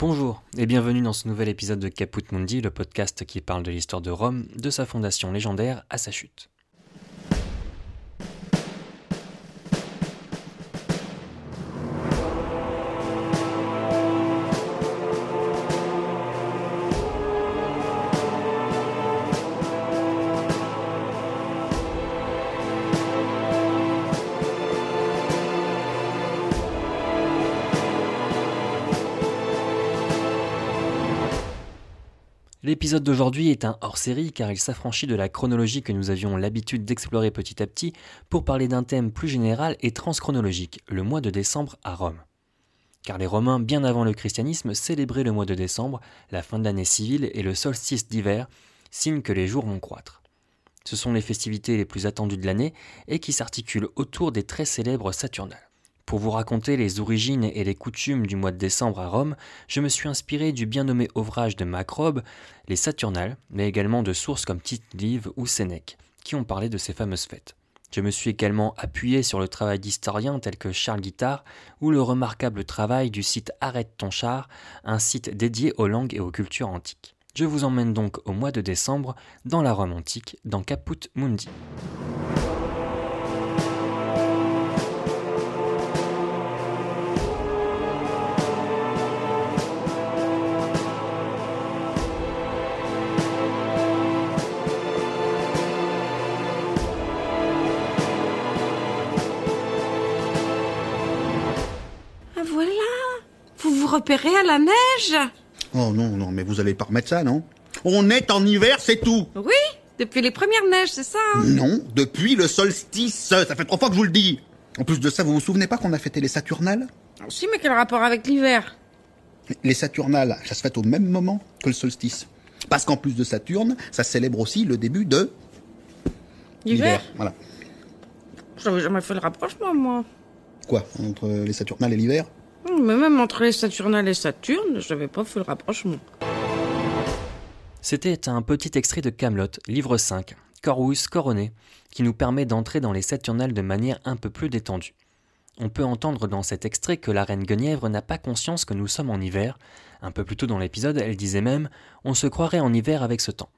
Bonjour et bienvenue dans ce nouvel épisode de Caput Mundi, le podcast qui parle de l'histoire de Rome, de sa fondation légendaire à sa chute. L'épisode d'aujourd'hui est un hors-série car il s'affranchit de la chronologie que nous avions l'habitude d'explorer petit à petit pour parler d'un thème plus général et transchronologique, le mois de décembre à Rome. Car les Romains, bien avant le christianisme, célébraient le mois de décembre, la fin de l'année civile et le solstice d'hiver, signe que les jours vont croître. Ce sont les festivités les plus attendues de l'année et qui s'articulent autour des très célèbres Saturnales. Pour vous raconter les origines et les coutumes du mois de décembre à Rome, je me suis inspiré du bien nommé ouvrage de Macrobe, Les Saturnales, mais également de sources comme Tite-Live ou Sénèque, qui ont parlé de ces fameuses fêtes. Je me suis également appuyé sur le travail d'historiens tels que Charles Guittard ou le remarquable travail du site Arrête ton char, un site dédié aux langues et aux cultures antiques. Je vous emmène donc au mois de décembre dans la Rome antique, dans Caput Mundi. Repérez à la neige. Oh non, non, mais vous allez pas remettre ça, non? On est en hiver, c'est tout. Oui, depuis les premières neiges, c'est ça hein? Non, depuis le solstice, ça fait trois fois que je vous le dis. En plus de ça, vous vous souvenez pas qu'on a fêté les Saturnales? Ah, Si, mais quel rapport avec l'hiver? Les Saturnales, ça se fête au même moment que le solstice. Parce qu'en plus de Saturne, ça célèbre aussi le début de L'hiver Voilà. J'avais jamais fait le rapprochement, moi. Quoi Entre les Saturnales et l'hiver? Mais même entre les Saturnales et Saturne, j'avais pas fait le rapprochement. C'était un petit extrait de Camelot, livre 5, Corvus Coroné, qui nous permet d'entrer dans les Saturnales de manière un peu plus détendue. On peut entendre dans cet extrait que la reine Guenièvre n'a pas conscience que nous sommes en hiver. Un peu plus tôt dans l'épisode, elle disait même On se croirait en hiver avec ce temps.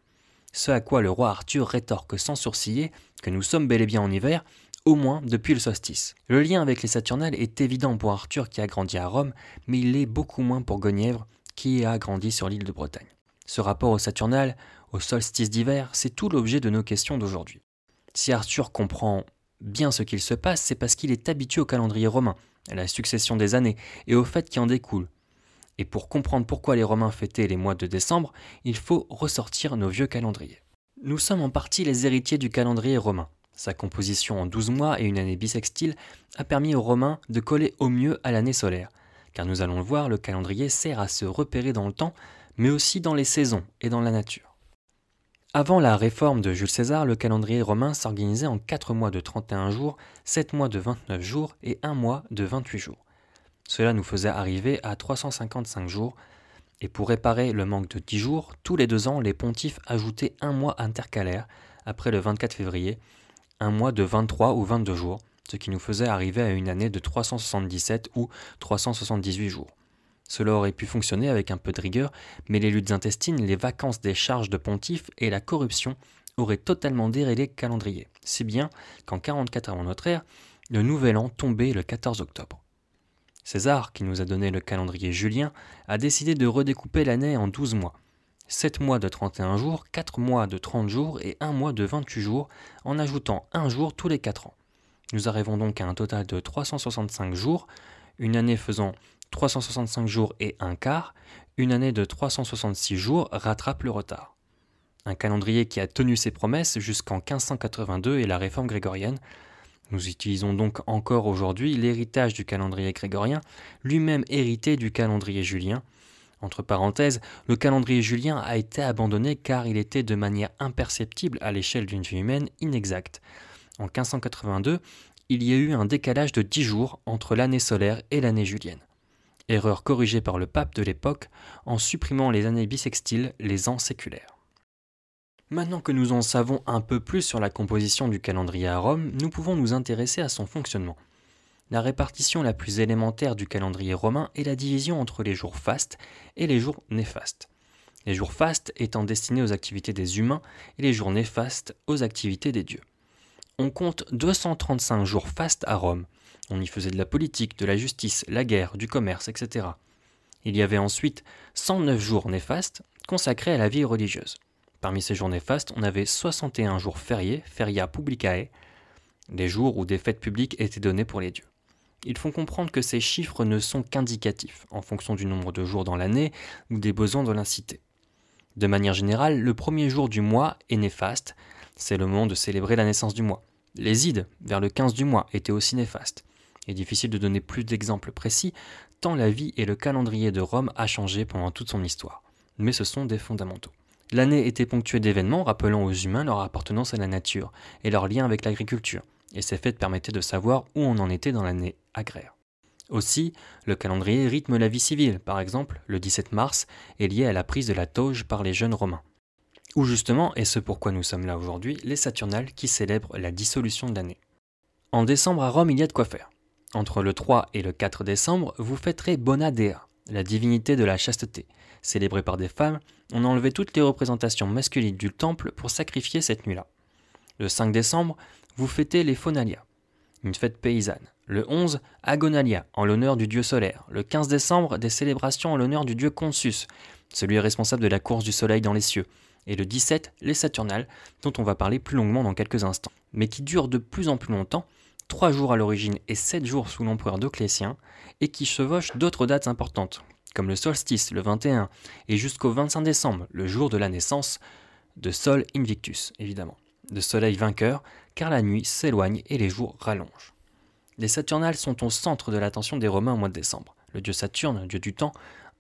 Ce à quoi le roi Arthur rétorque sans sourciller que nous sommes bel et bien en hiver, au moins depuis le solstice. Le lien avec les Saturnales est évident pour Arthur qui a grandi à Rome, mais il l'est beaucoup moins pour Guenièvre qui a grandi sur l'île de Bretagne. Ce rapport aux Saturnales, au solstice d'hiver, c'est tout l'objet de nos questions d'aujourd'hui. Si Arthur comprend bien ce qu'il se passe, c'est parce qu'il est habitué au calendrier romain, à la succession des années et aux fêtes qui en découlent. Et pour comprendre pourquoi les Romains fêtaient les mois de décembre, il faut ressortir nos vieux calendriers. Nous sommes en partie les héritiers du calendrier romain. Sa composition en 12 mois et une année bissextile a permis aux Romains de coller au mieux à l'année solaire, car nous allons le voir, le calendrier sert à se repérer dans le temps, mais aussi dans les saisons et dans la nature. Avant la réforme de Jules César, le calendrier romain s'organisait en 4 mois de 31 jours, 7 mois de 29 jours et 1 mois de 28 jours. Cela nous faisait arriver à 355 jours, et pour réparer le manque de 10 jours, tous les deux ans, les pontifes ajoutaient un mois intercalaire, après le 24 février, un mois de 23 ou 22 jours, ce qui nous faisait arriver à une année de 377 ou 378 jours. Cela aurait pu fonctionner avec un peu de rigueur, mais les luttes intestines, les vacances des charges de pontife et la corruption auraient totalement déraillé le calendrier, si bien qu'en 44 avant notre ère, le nouvel an tombait le 14 octobre. César, qui nous a donné le calendrier julien, a décidé de redécouper l'année en 12 mois. 7 mois de 31 jours, 4 mois de 30 jours et 1 mois de 28 jours, en ajoutant un jour tous les 4 ans. Nous arrivons donc à un total de 365 jours, une année faisant 365 jours et un quart, une année de 366 jours rattrape le retard. Un calendrier qui a tenu ses promesses jusqu'en 1582 et la réforme grégorienne. Nous utilisons donc encore aujourd'hui l'héritage du calendrier grégorien, lui-même hérité du calendrier julien. Entre parenthèses, le calendrier julien a été abandonné car il était de manière imperceptible à l'échelle d'une vie humaine inexact. En 1582, il y a eu un décalage de 10 jours entre l'année solaire et l'année julienne. Erreur corrigée par le pape de l'époque en supprimant les années bissextiles, les ans séculaires. Maintenant que nous en savons un peu plus sur la composition du calendrier à Rome, nous pouvons nous intéresser à son fonctionnement. La répartition la plus élémentaire du calendrier romain est la division entre les jours fastes et les jours néfastes. Les jours fastes étant destinés aux activités des humains et les jours néfastes aux activités des dieux. On compte 235 jours fastes à Rome. On y faisait de la politique, de la justice, la guerre, du commerce, etc. Il y avait ensuite 109 jours néfastes consacrés à la vie religieuse. Parmi ces jours néfastes, on avait 61 jours fériés, feria publicae, des jours où des fêtes publiques étaient données pour les dieux. Ils font comprendre que ces chiffres ne sont qu'indicatifs, en fonction du nombre de jours dans l'année ou des besoins de la cité. De manière générale, le premier jour du mois est néfaste, c'est le moment de célébrer la naissance du mois. Les ides, vers le 15 du mois, étaient aussi néfastes. Il est difficile de donner plus d'exemples précis, tant la vie et le calendrier de Rome a changé pendant toute son histoire. Mais ce sont des fondamentaux. L'année était ponctuée d'événements rappelant aux humains leur appartenance à la nature et leur lien avec l'agriculture, et ces fêtes permettaient de savoir où on en était dans l'année agraire. Aussi, le calendrier rythme la vie civile, par exemple, le 17 mars est lié à la prise de la toge par les jeunes romains. Ou justement, et ce pourquoi nous sommes là aujourd'hui, les Saturnales qui célèbrent la dissolution de l'année. En décembre à Rome, il y a de quoi faire. Entre le 3 et le 4 décembre, vous fêterez Bonadea, la divinité de la chasteté, célébrée par des femmes, on a enlevé toutes les représentations masculines du temple pour sacrifier cette nuit-là. Le 5 décembre, vous fêtez les Phonalia, une fête paysanne. Le 11, Agonalia, en l'honneur du dieu solaire. Le 15 décembre, des célébrations en l'honneur du dieu Consus, celui responsable de la course du soleil dans les cieux. Et le 17, les Saturnales, dont on va parler plus longuement dans quelques instants, mais qui durent de plus en plus longtemps, 3 jours à l'origine et 7 jours sous l'empereur Dioclétien, et qui chevauchent d'autres dates importantes, comme le solstice, le 21, et jusqu'au 25 décembre, le jour de la naissance de Sol Invictus, évidemment, de soleil vainqueur, car la nuit s'éloigne et les jours rallongent. Les Saturnales sont au centre de l'attention des Romains au mois de décembre. Le dieu Saturne, dieu du temps,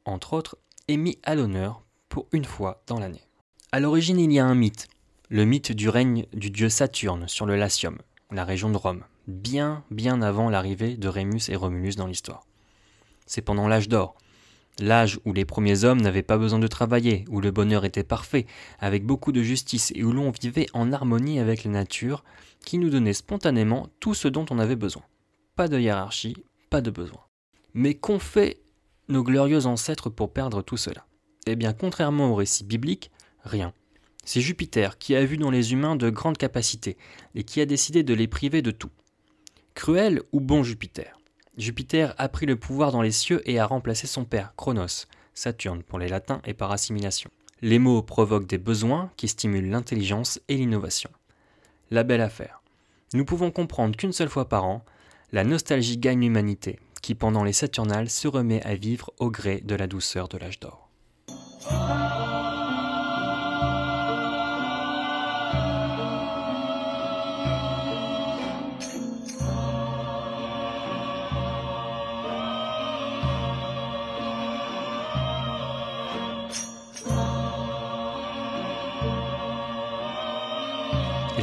entre autres, est mis à l'honneur pour une fois dans l'année. À l'origine, il y a un mythe, le mythe du règne du dieu Saturne sur le Latium, la région de Rome, bien bien avant l'arrivée de Rémus et Romulus dans l'histoire. C'est pendant l'âge d'or, L'âge où les premiers hommes n'avaient pas besoin de travailler, où le bonheur était parfait, avec beaucoup de justice et où l'on vivait en harmonie avec la nature, qui nous donnait spontanément tout ce dont on avait besoin. Pas de hiérarchie, pas de besoin. Mais qu'ont fait nos glorieux ancêtres pour perdre tout cela? Eh bien, contrairement au récit biblique, rien. C'est Jupiter qui a vu dans les humains de grandes capacités et qui a décidé de les priver de tout. Cruel ou bon Jupiter? Jupiter a pris le pouvoir dans les cieux et a remplacé son père, Chronos, Saturne pour les latins et par assimilation. Les mots provoquent des besoins qui stimulent l'intelligence et l'innovation. La belle affaire. Nous pouvons comprendre qu'une seule fois par an, la nostalgie gagne l'humanité, qui pendant les Saturnales se remet à vivre au gré de la douceur de l'âge d'or.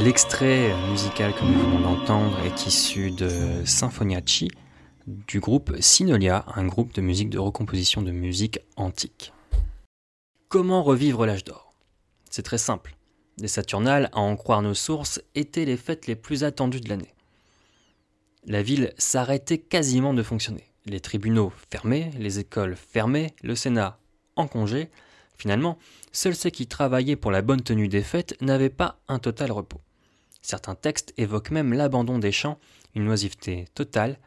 L'extrait musical que nous venons d'entendre est issu de Symphoniaci du groupe Sinolia, un groupe de musique de recomposition de musique antique. Comment revivre l'âge d'or? C'est très simple. Les Saturnales, à en croire nos sources, étaient les fêtes les plus attendues de l'année. La ville s'arrêtait quasiment de fonctionner. Les tribunaux fermés, les écoles fermées, le Sénat en congé. Finalement, seuls ceux qui travaillaient pour la bonne tenue des fêtes n'avaient pas un total repos. Certains textes évoquent même l'abandon des champs, une oisiveté totale.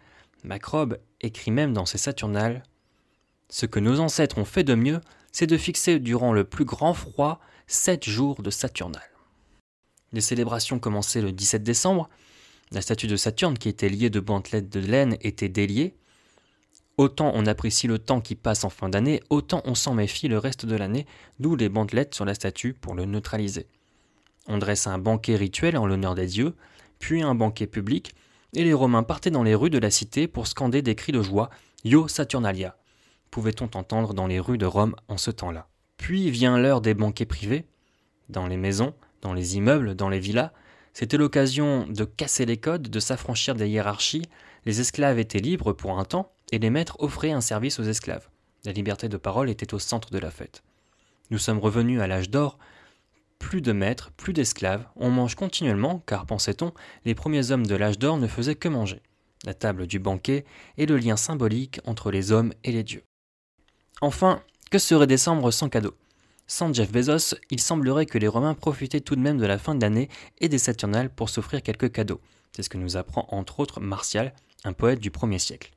Macrobe écrit même dans ses Saturnales Ce que nos ancêtres ont fait de mieux, c'est de fixer durant le plus grand froid sept jours de Saturnales. Les célébrations commençaient le 17 décembre. La statue de Saturne, qui était liée de bandelettes de laine, était déliée. Autant on apprécie le temps qui passe en fin d'année, autant on s'en méfie le reste de l'année, d'où les bandelettes sur la statue pour le neutraliser. On dresse un banquet rituel en l'honneur des dieux, puis un banquet public, et les Romains partaient dans les rues de la cité pour scander des cris de joie Io Saturnalia pouvait-on entendre dans les rues de Rome en ce temps-là. Puis vient l'heure des banquets privés, dans les maisons, dans les immeubles, dans les villas. C'était l'occasion de casser les codes, de s'affranchir des hiérarchies. Les esclaves étaient libres pour un temps, et les maîtres offraient un service aux esclaves. La liberté de parole était au centre de la fête. Nous sommes revenus à l'âge d'or, plus de maîtres, plus d'esclaves, on mange continuellement, car pensait-on, les premiers hommes de l'âge d'or ne faisaient que manger. la table du banquet et le lien symbolique entre les hommes et les dieux. Enfin, que serait décembre sans cadeau? Sans Jeff Bezos, il semblerait que les Romains profitaient tout de même de la fin de l'année et des Saturnales pour s'offrir quelques cadeaux. C'est ce que nous apprend entre autres Martial, un poète du 1er siècle.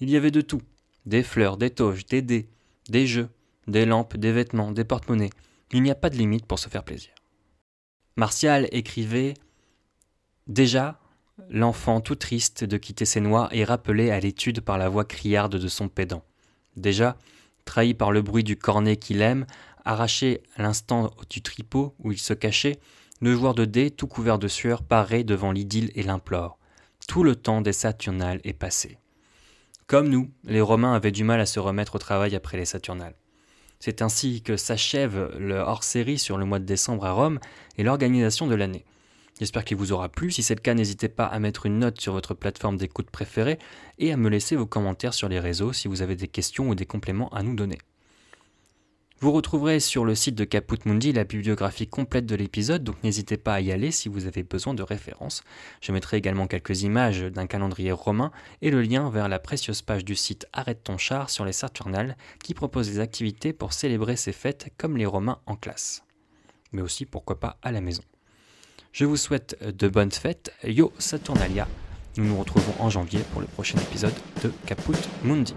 Il y avait de tout des fleurs, des toges, des dés, des jeux, des lampes, des vêtements, des porte-monnaies. Il n'y a pas de limite pour se faire plaisir. Martial écrivait Déjà, l'enfant tout triste de quitter ses noix est rappelé à l'étude par la voix criarde de son pédant. Déjà, trahi par le bruit du cornet qu'il aime, arraché à l'instant du tripot où il se cachait, le joueur de dés, tout couvert de sueur, paraît devant l'idylle et l'implore. Tout le temps des Saturnales est passé. Comme nous, les Romains avaient du mal à se remettre au travail après les Saturnales. C'est ainsi que s'achève le hors-série sur le mois de décembre à Rome et l'organisation de l'année. J'espère qu'il vous aura plu. Si c'est le cas, n'hésitez pas à mettre une note sur votre plateforme d'écoute préférée et à me laisser vos commentaires sur les réseaux si vous avez des questions ou des compléments à nous donner. Vous retrouverez sur le site de Caput Mundi la bibliographie complète de l'épisode, donc n'hésitez pas à y aller si vous avez besoin de références. Je mettrai également quelques images d'un calendrier romain et le lien vers la précieuse page du site Arrête ton char sur les Saturnales qui propose des activités pour célébrer ces fêtes comme les Romains en classe. Mais aussi pourquoi pas à la maison. Je vous souhaite de bonnes fêtes. Yo Saturnalia. Nous nous retrouvons en janvier pour le prochain épisode de Caput Mundi.